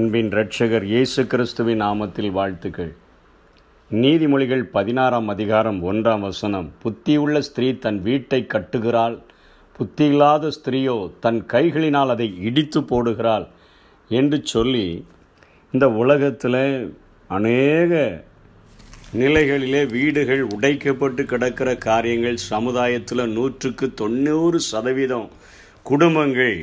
அன்பின் இரட்சகர் இயேசு கிறிஸ்துவின் நாமத்தில் வாழ்த்துக்கள். நீதிமொழிகள் பதினாறாம் அதிகாரம் ஒன்றாம் வசனம். புத்தியுள்ள ஸ்திரீ தன் வீட்டை கட்டுகிறாள். புத்தியில்லாத ஸ்திரீயோ தன் கைகளினால் அதை இடித்து போடுகிறாள் என்று சொல்லி இந்த உலகத்தில் அநேக நிலைகளிலே வீடுகள் உடைக்கப்பட்டு கிடக்கிற காரியங்கள் சமுதாயத்தில் நூற்றுக்கு தொண்ணூறு சதவீதம் குடும்பங்கள்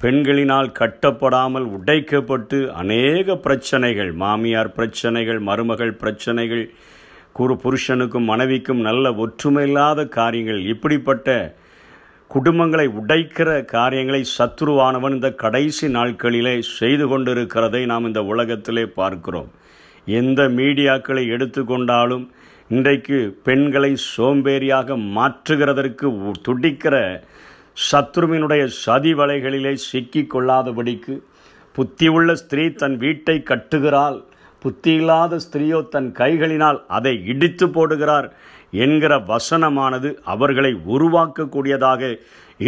பெண்களினால் கட்டப்படாமல் உடைக்கப்பட்டு அநேக பிரச்சனைகள் மாமியார் பிரச்சனைகள் மருமகள் பிரச்சனைகள் குரு புருஷனுக்கும் மனைவிக்கும் நல்ல ஒற்றுமை இல்லாத காரியங்கள் இப்படிப்பட்ட குடும்பங்களை உடைக்கிற காரியங்களை சத்ருவானவன் இந்த கடைசி நாட்களிலே செய்து கொண்டிருக்கிறதை நாம் இந்த உலகத்திலே பார்க்கிறோம். எந்த மீடியாக்களை எடுத்துக்கொண்டாலும் இன்றைக்கு பெண்களை சோம்பேறியாக மாற்றுகிறதற்கு துடிக்கிற சத்ருவினுடைய சதி வலைகளிலே சிக்கி கொள்ளாதபடிக்கு புத்தியுள்ள ஸ்திரீ தன் வீட்டை கட்டுகிறாள். புத்தியில்லாத ஸ்திரீயோ தன் கைகளினால் அதை இடித்து போடுகிறார் என்கிற வசனமானது அவர்களை உருவாக்கக்கூடியதாக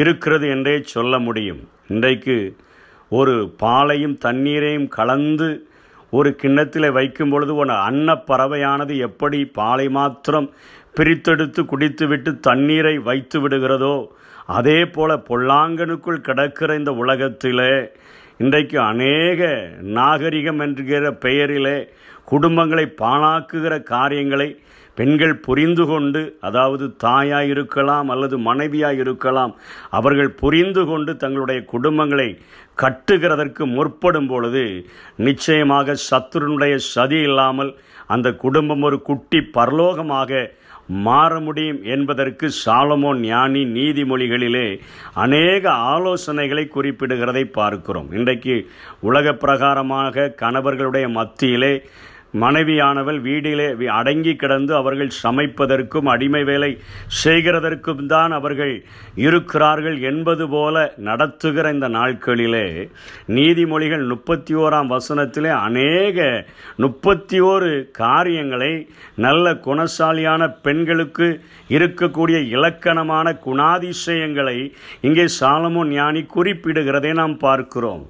இருக்கிறது என்றே சொல்ல முடியும். இன்றைக்கு ஒரு பாலையும் தண்ணீரையும் கலந்து ஒரு கிண்ணத்தில் வைக்கும் பொழுது ஒரு அன்னப்பறவையானது எப்படி பாலை மாத்திரம் பிரித்தெடுத்து குடித்துவிட்டு தண்ணீரை வைத்து விடுகிறதோ அதே போல பொல்லாங்கனுக்குள் கிடக்கிற இந்த உலகத்திலே இன்றைக்கு அநேக நாகரிகம் என்கிற பெயரிலே குடும்பங்களை பாழாக்குகிற காரியங்களை பெண்கள் புரிந்து கொண்டு அதாவது தாயாய் இருக்கலாம் அல்லது மனைவியாய் இருக்கலாம் அவர்கள் புரிந்து கொண்டு தங்களுடைய குடும்பங்களை கட்டுகிறதற்கு முற்படும் பொழுது நிச்சயமாக சத்துருனுடைய சதி இல்லாமல் அந்த குடும்பம் ஒரு குட்டி பரலோகமாக மாற முடியும் என்பதற்கு சாலமோன் ஞானி நீதிமொழிகளிலே அநேக ஆலோசனைகளை குறிப்பிடுகிறதை பார்க்கிறோம். இன்றைக்கு உலக பிரகாரமாக கணவர்களுடைய மத்தியிலே மனைவியானவள் வீடிலே அடங்கி கிடந்து அவர்கள் சமைப்பதற்கும் அடிமை வேலை செய்கிறதற்கும் தான் அவர்கள் இருக்கிறார்கள் என்பது போல நடத்துகிற இந்த நாட்களிலே நீதிமொழிகள் முப்பத்தி ஓராம் வசனத்திலே அநேக முப்பத்தி ஓரு காரியங்களை நல்ல குணசாலியான பெண்களுக்கு இருக்கக்கூடிய இலக்கணமான குணாதிசயங்களை இங்கே சாலமோ ஞானி குறிப்பிடுகிறதை நாம் பார்க்கிறோம்.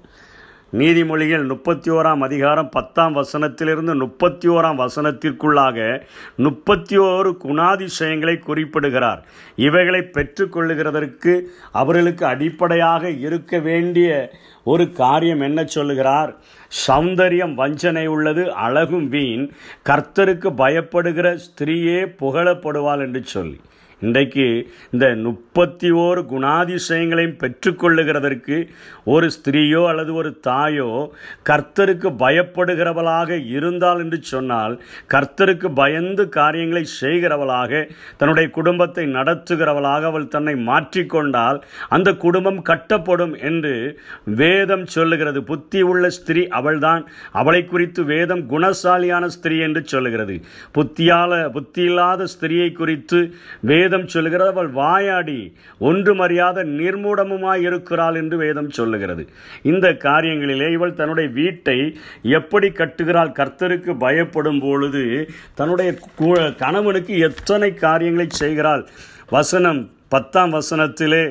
நீதிமொழிகள் முப்பத்தி ஓராம் அதிகாரம் பத்தாம் வசனத்திலிருந்து முப்பத்தி ஓராம் வசனத்திற்குள்ளாக முப்பத்தி ஓரு குணாதிசயங்களை குறிப்பிடுகிறார். இவைகளை பெற்றுக்கொள்ளுகிறதற்கு அவர்களுக்கு அடிப்படையாக இருக்க வேண்டிய ஒரு காரியம் என்ன சொல்லுகிறார்? சௌந்தரியம் வஞ்சனை உள்ளது அழகும் வீண். கர்த்தருக்கு பயப்படுகிற ஸ்திரீயே புகழப்படுவாள் என்று சொல்லி. இன்றைக்கு இந்த முப்பத்தி ஓரு குணாதிசயங்களையும் பெற்றுக்கொள்ளுகிறதற்கு ஒரு ஸ்திரீயோ அல்லது ஒரு தாயோ கர்த்தருக்கு பயப்படுகிறவளாக இருந்தால் என்று சொன்னால் கர்த்தருக்கு பயந்து காரியங்களை செய்கிறவளாக தன்னுடைய குடும்பத்தை நடத்துகிறவளாக அவள் தன்னை மாற்றிக்கொண்டால் அந்த குடும்பம் கட்டப்படும் என்று வேதம் சொல்லுகிறது. புத்தி உள்ள ஸ்திரீ அவள்தான். அவளை குறித்து வேதம் குணசாலியான ஸ்திரீ என்று சொல்லுகிறது. புத்தியால புத்தி இல்லாத ஸ்திரியை குறித்து வேத வேதம் சொல்லுகிறது. அவள் வாயாடி ஒன்றும் அறியாத நிர்மூடமுமாய் இருக்கிறாள் என்று வேதம் சொல்லுகிறது. இந்த காரியங்களிலே இவள் தன்னுடைய வீட்டை எப்படி கட்டுகிறாள்? கர்த்தருக்கு பயப்படும் பொழுது தன்னுடைய கணவனுக்கு எத்தனை காரியங்களை செய்கிறாள்? வசனம் பத்தாம் வசனத்திலே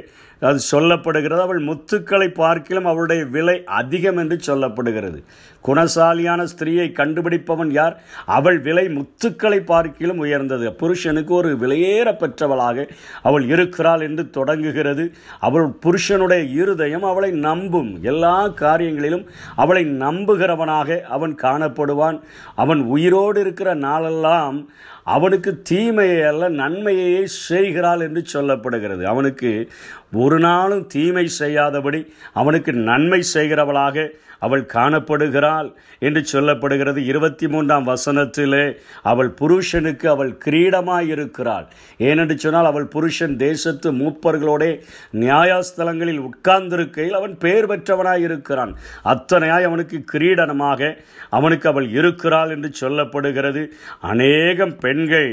அது சொல்லப்படுகிறது. அவள் முத்துக்களை பார்க்கிலும் அவளுடைய விலை அதிகம் என்று சொல்லப்படுகிறது. குணசாலியான ஸ்திரீயை கண்டுபிடிப்பவன் யார்? அவள் விலை முத்துக்களை பார்க்கிலும் உயர்ந்தது. புருஷனுக்கு ஒரு விலையேற பெற்றவளாக அவள் இருக்கிறாள் என்று தொடங்குகிறது. அவள் புருஷனுடைய இருதயம் அவளை நம்பும். எல்லா காரியங்களிலும் அவளை நம்புகிறவனாக அவன் காணப்படுவான். அவன் உயிரோடு இருக்கிற நாளெல்லாம் அவனுக்கு தீமையை அல்ல நன்மையையே செய்கிறாள் என்று சொல்லப்படுகிறது. அவனுக்கு ஒரு நாளும் தீமை செய்யாதபடி அவனுக்கு நன்மை செய்கிறவளாக அவள் காணப்படுகிறாள் என்று சொல்லப்படுகிறது. இருபத்தி மூன்றாம் வசனத்திலே அவள் புருஷனுக்கு அவள் கிரீடமாயிருக்கிறாள். ஏனென்று சொன்னால் அவள் புருஷன் தேசத்து மூப்பர்களோட நியாயஸ்தலங்களில் உட்கார்ந்திருக்கையில் அவன் பெயர் பெற்றவனாய் இருக்கிறான் அத்தனையாய் அவனுக்கு கிரீடனமாக அவனுக்கு அவள் இருக்கிறாள் என்று சொல்லப்படுகிறது. அநேகம் பெண்கள்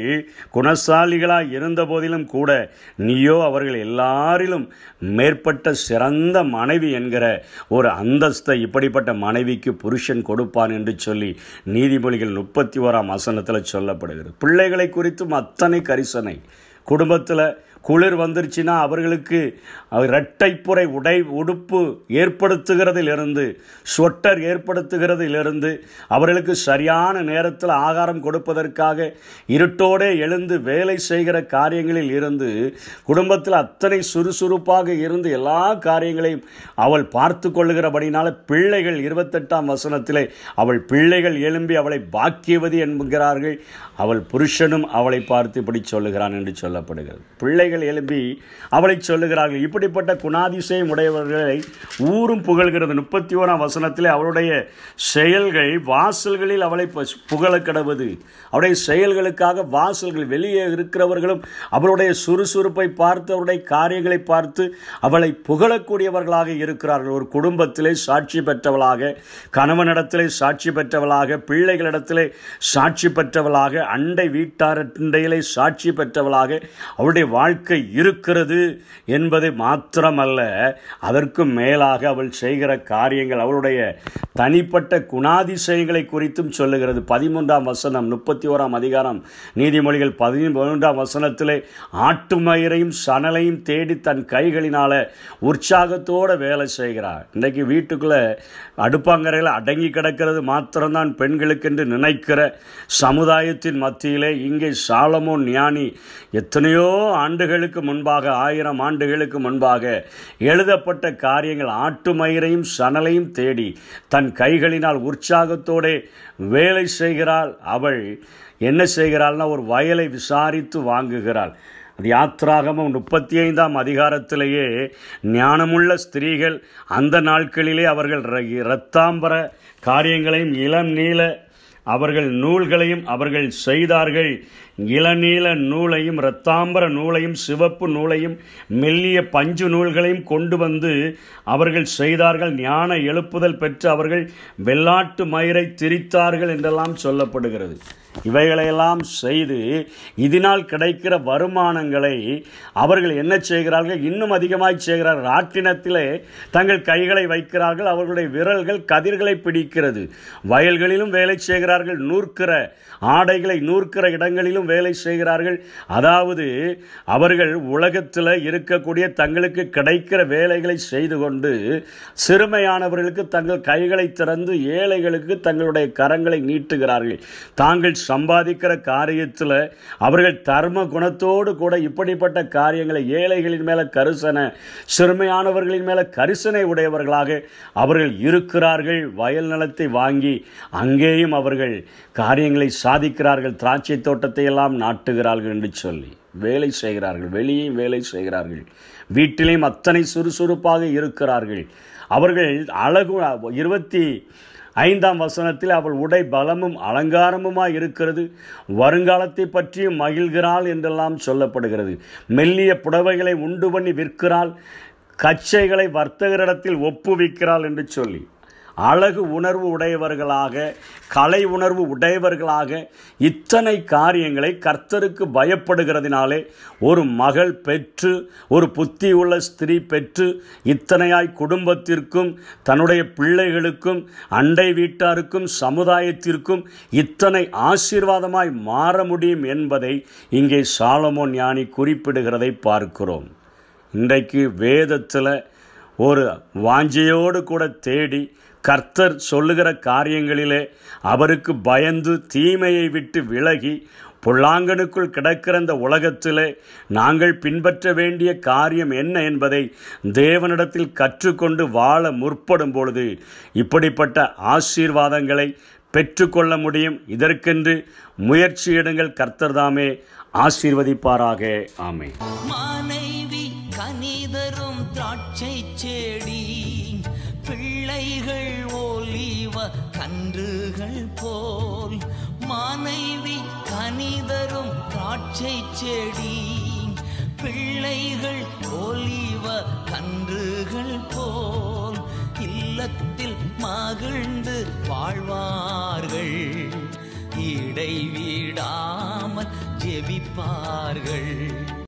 குணசாலிகளாய் இருந்த போதிலும் கூட நீயோ அவர்கள் எல்லாரிலும் மேற்பட்ட சிறந்த மனைவி என்கிற ஒரு அந்தஸ்தை இப்படிப்பட்ட மனைவிக்கு புருஷன் கொடுப்பான் என்று சொல்லி நீதிமொழிகள் முப்பத்தி ஓராம் வசனத்தில் சொல்லப்படுகிறது. பிள்ளைகளை குறித்தும் அத்தனை கரிசனை. குடும்பத்தில் குளிர் வந்துருச்சுன்னா அவர்களுக்கு இரட்டைப்புறை உடை உடுப்பு ஏற்படுத்துகிறதிலிருந்து ஸ்வெட்டர் ஏற்படுத்துகிறதிலிருந்து அவர்களுக்கு சரியான நேரத்தில் ஆகாரம் கொடுப்பதற்காக இருட்டோடே எழுந்து வேலை செய்கிற காரியங்களில் இருந்து குடும்பத்தில் அத்தனை சுறுசுறுப்பாக இருந்து எல்லா காரியங்களையும் அவள் பார்த்து கொள்ளுகிறபடினால பிள்ளைகள் இருபத்தெட்டாம் வசனத்திலே அவள் பிள்ளைகள் எழும்பி அவளை பாக்கியவதி என்கிறார்கள். அவள் புருஷனும் அவளை பார்த்து இப்படி சொல்லுகிறான் என்று சொல்லப்படுகிறது. பிள்ளைகள் எழும்பி அவளை சொல்லுகிறார்கள். இப்படிப்பட்ட குணாதிசயம் உடையவர்களை ஊரும் புகழ்கிறது. முப்பத்தி ஓராம் வசனத்தில் அவளுடைய செயல்கள் வாசல்களில் அவளை புகழ கிடவது. அவருடைய செயல்களுக்காக வாசல்கள் வெளியே இருக்கிறவர்களும் அவளுடைய சுறுசுறுப்பை பார்த்து அவருடைய காரியங்களை பார்த்து அவளை புகழக்கூடியவர்களாக இருக்கிறார்கள். ஒரு குடும்பத்திலே சாட்சி பெற்றவளாக கணவனிடத்திலே சாட்சி பெற்றவளாக பிள்ளைகளிடத்திலே சாட்சி பெற்றவளாக அண்டை வீட்டாரிடையிலே சாட்சி பெற்றவளாக அவளுடைய வாழ்க்கை இருக்கிறது என்பது மாத்திரமல்ல அதற்கு மேலாக அவள் செய்கிற காரியங்கள் அவளுடைய தனிப்பட்ட குணாதிசயங்களை குறித்தும் சொல்லுகிறது. பதிமூன்றாம் வசனம் முப்பத்தி ஓராம் அதிகாரம் நீதிமொழிகள் பதிமூன்றாம் வசனத்திலே ஆட்டு மயிரையும் சணலையும் தேடி தன் கைகளினால உற்சாகத்தோட வேலை செய்கிறார் இன்றைக்கு வீட்டுக்குள்ளே அடுப்பாங்கரையில் அடங்கி கிடக்கிறது மாத்திரம்தான் பெண்களுக்கென்று நினைக்கிற சமுதாயத்தின் மத்தியிலே இங்கே சாலமோன் ஞானி எத்தனையோ ஆண்டுகளுக்கு முன்பாக ஆயிரம் ஆண்டுகளுக்கு முன்பாக எழுதப்பட்ட காரியங்கள் ஆட்டு மயிரையும் சணலையும் தேடி தன் கைகளினால் உற்சாகத்தோடே வேலை செய்கிறாள். அவள் என்ன செய்கிறாள்னா ஒரு வயலை விசாரித்து வாங்குகிறாள். அது யாத்ராகமம் முப்பத்தி ஐந்தாம் அதிகாரத்திலேயே ஞானமுள்ள ஸ்திரீகள் அந்த நாட்களிலே அவர்கள் ர- இரத்தாம்பர காரியங்களையும் இளம் நீள அவர்கள் நூல்களையும் அவர்கள் செய்தார்கள். இளநீல நூலையும் இரத்தாம்பர நூலையும் சிவப்பு நூலையும் மெல்லிய பஞ்சு நூல்களையும் கொண்டு வந்து அவர்கள் செய்தார்கள். ஞான எழுப்புதல் பெற்று அவர்கள் வெள்ளாட்டு மயிரை திரித்தார்கள் என்றெல்லாம் சொல்லப்படுகிறது. இவைகளையெல்லாம் செய்து இதனால் கிடைக்கிற வருமானங்களை அவர்கள் என்ன செய்கிறார்கள்? இன்னும் அதிகமாய் செய்கிறார்கள். ராட்டினத்திலே தங்கள் கைகளை வைக்கிறார்கள். அவர்களுடைய விரல்கள் கதிர்களை பிடிக்கிறது. வயல்களிலும் வேலை செய்கிறார்கள். நூற்கிற ஆடைகளை நூற்கிற இடங்களிலும் வேலை செய்கிறார்கள். அதாவது அவர்கள் உலகத்தில் இருக்கக்கூடிய தங்களுக்கு கிடைக்கிற வேலைகளை செய்து கொண்டு சிறுமையானவர்களுக்கு தங்கள் கைகளை திறந்து ஏழைகளுக்கு தங்களுடைய கரங்களை நீட்டுகிறார்கள். தாங்கள் சம்பாதிக்கிற காரியத்தில் அவர்கள் தர்ம குணத்தோடு கூட இப்படிப்பட்ட காரியங்களை ஏழைகளின் மேல கரிசனை சிறுமையானவர்களின் மேல கரிசனை உடையவர்களாக அவர்கள் இருக்கிறார்கள். வயல் நிலத்தை வாங்கி அங்கேயும் அவர்கள் காரியங்களை சாதிக்கிறார்கள். திராட்சை தோட்டத்தை எல்லாம் நாட்டுகிறார்கள் என்று சொல்லி வேலை செய்கிறார்கள். வெளியே வேலை செய்கிறார்கள். வீட்டிலேயும் அத்தனை சுறுசுறுப்பாக இருக்கிறார்கள். அவர்கள் அழகு இருபத்தி ஐந்தாம் வசனத்தில் அவள் உடை பலமும் அலங்காரமுமாய் இருக்கிறது. வருங்காலத்தை பற்றியும் மகிழ்கிறாள் என்றெல்லாம் சொல்லப்படுகிறது. மெல்லிய புடவைகளை உண்டு பண்ணி விற்கிறாள். கச்சைகளை வர்த்தகரிடத்தில் ஒப்புவிக்கிறாள் என்று சொல்லி. அழகு உணர்வு உடையவர்களாக கலை உணர்வு உடையவர்களாக இத்தனை காரியங்களை கர்த்தருக்கு பயப்படுகிறதினாலே ஒரு மகள் பெற்று ஒரு புத்தி உள்ள ஸ்திரீ பெற்று இத்தனையாய் குடும்பத்திற்கும் தன்னுடைய பிள்ளைகளுக்கும் அண்டை வீட்டாருக்கும் சமுதாயத்திற்கும் இத்தனை ஆசீர்வாதமாய் மாற முடியும் என்பதை இங்கே சாலமோன் ஞானி குறிப்பிடுகிறதை பார்க்கிறோம். இன்றைக்கு வேதத்தில் ஒரு வாஞ்சையோடு கூட தேடி கர்த்தர் சொல்லுகிற காரியங்களிலே அவருக்கு பயந்து தீமையை விட்டு விலகி புல்லாங்கனுக்குள் கிடக்கிற இந்த உலகத்திலே நாங்கள் பின்பற்ற வேண்டிய காரியம் என்ன என்பதை தேவனிடத்தில் கற்றுக்கொண்டு வாழ முற்படும் பொழுது இப்படிப்பட்ட ஆசீர்வாதங்களை பெற்றுக்கொள்ள முடியும். இதற்கென்று முயற்சி எடுங்கள். கர்த்தர் தாமே ஆசீர்வதிப்பாராக. ஆமை திராட்சை செடி பிள்ளைகள் ஒலிவ கன்றுகள் போல் இல்லத்தில் மகிழ்ந்து வாழ்வார்கள். இடைவிடாமல் ஜெபிப்பார்கள்.